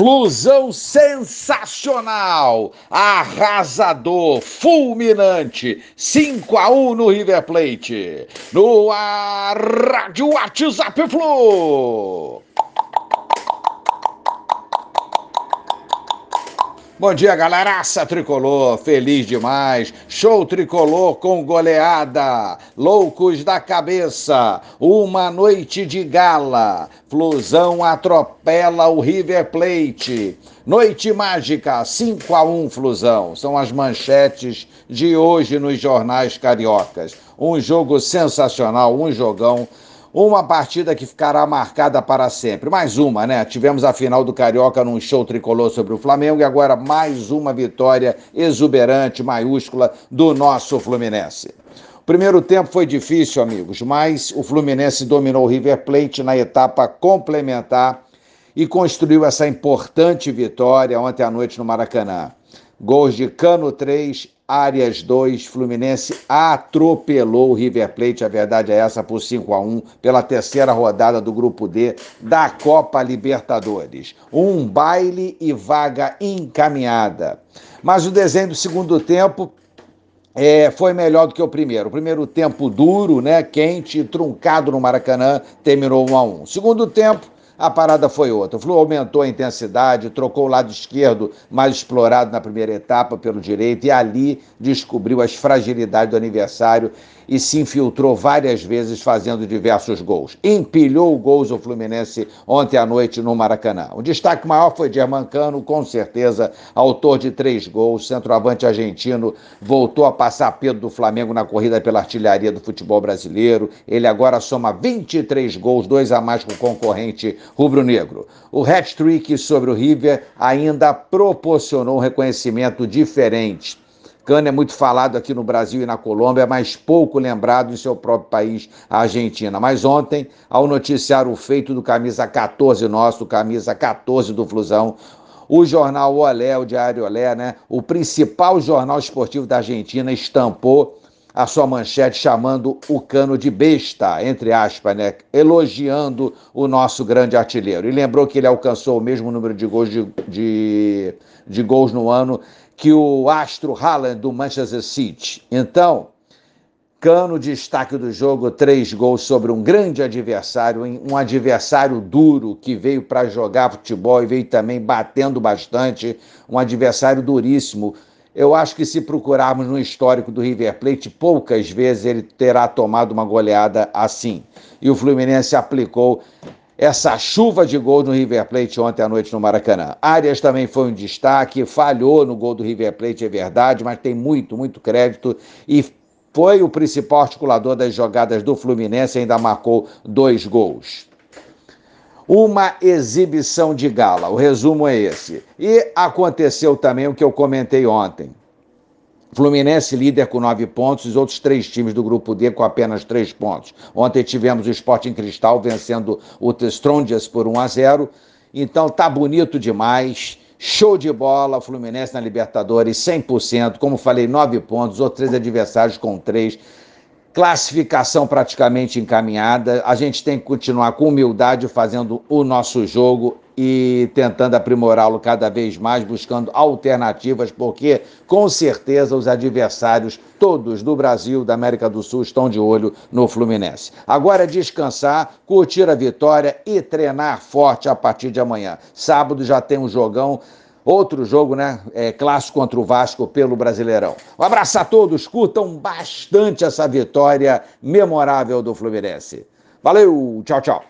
Flusão sensacional, arrasador, fulminante, 5 a 1 no River Plate. No ar, Rádio WhatsApp Flu. Bom dia, galeraça tricolor, feliz demais. Show tricolor com goleada. Loucos da cabeça, uma noite de gala. Flusão atropela o River Plate. Noite mágica, 5 a 1 Flusão. São as manchetes de hoje nos jornais cariocas. Um jogo sensacional, um jogão uma partida que ficará marcada para sempre. Mais uma, né? Tivemos a final do Carioca num show tricolor sobre o Flamengo e agora mais uma vitória exuberante, maiúscula, do nosso Fluminense. O primeiro tempo foi difícil, amigos, mas o Fluminense dominou o River Plate na etapa complementar e construiu essa importante vitória ontem à noite no Maracanã. Gols de Cano 3, Áreas 2, Fluminense atropelou o River Plate, a verdade é essa, por 5 a 1 pela terceira rodada do Grupo D da Copa Libertadores. Um baile e vaga encaminhada. Mas o desenho do segundo tempo é, foi melhor do que o primeiro. O primeiro tempo duro, né, quente, truncado no Maracanã, terminou 1 a 1. Segundo tempo, a parada foi outra. O Flu aumentou a intensidade, trocou o lado esquerdo mais explorado na primeira etapa pelo direito e ali descobriu as fragilidades do aniversário e se infiltrou várias vezes fazendo diversos gols. Empilhou gols o Fluminense ontem à noite no Maracanã. O destaque maior foi Germancano, com certeza, autor de três gols, centroavante argentino, voltou a passar Pedro do Flamengo na corrida pela artilharia do futebol brasileiro. Ele agora soma 23 gols, dois a mais com o concorrente rubro-negro. O hat-trick sobre o River ainda proporcionou um reconhecimento diferente Cano é muito falado aqui no Brasil e na Colômbia, mas pouco lembrado em seu próprio país, a Argentina. Mas ontem, ao noticiar o feito do camisa 14 nosso, camisa 14 do Flusão, o jornal Olé, o Diário Olé, né, o principal jornal esportivo da Argentina, estampou a sua manchete chamando o Cano de besta, entre aspas, né, elogiando o nosso grande artilheiro. E lembrou que ele alcançou o mesmo número de gols, de, de, de gols no ano que o astro Haaland do Manchester City. Então, Cano, destaque do jogo, três gols sobre um grande adversário, um adversário duro que veio para jogar futebol e veio também batendo bastante, um adversário duríssimo. Eu acho que se procurarmos no histórico do River Plate, poucas vezes ele terá tomado uma goleada assim. E o Fluminense aplicou essa chuva de gol no River Plate ontem à noite no Maracanã. Arias também foi um destaque, falhou no gol do River Plate, é verdade, mas tem muito, muito crédito e foi o principal articulador das jogadas do Fluminense, ainda marcou dois gols. Uma exibição de gala, o resumo é esse. E aconteceu também o que eu comentei ontem. Fluminense líder com nove pontos, os outros três times do grupo D com apenas três pontos. Ontem tivemos o Sporting Cristal vencendo o Strongest por 1 a 0. Então tá bonito demais. Show de bola, Fluminense na Libertadores, 100%. Como falei, nove pontos, outros três adversários com três classificação praticamente encaminhada. A gente tem que continuar com humildade fazendo o nosso jogo e tentando aprimorá-lo cada vez mais, buscando alternativas, porque com certeza os adversários todos do Brasil, da América do Sul, estão de olho no Fluminense. Agora é descansar, curtir a vitória e treinar forte a partir de amanhã. Sábado já tem um jogão Outro jogo, né? É, clássico contra o Vasco pelo Brasileirão. Um abraço a todos, curtam bastante essa vitória memorável do Fluminense. Valeu, tchau, tchau.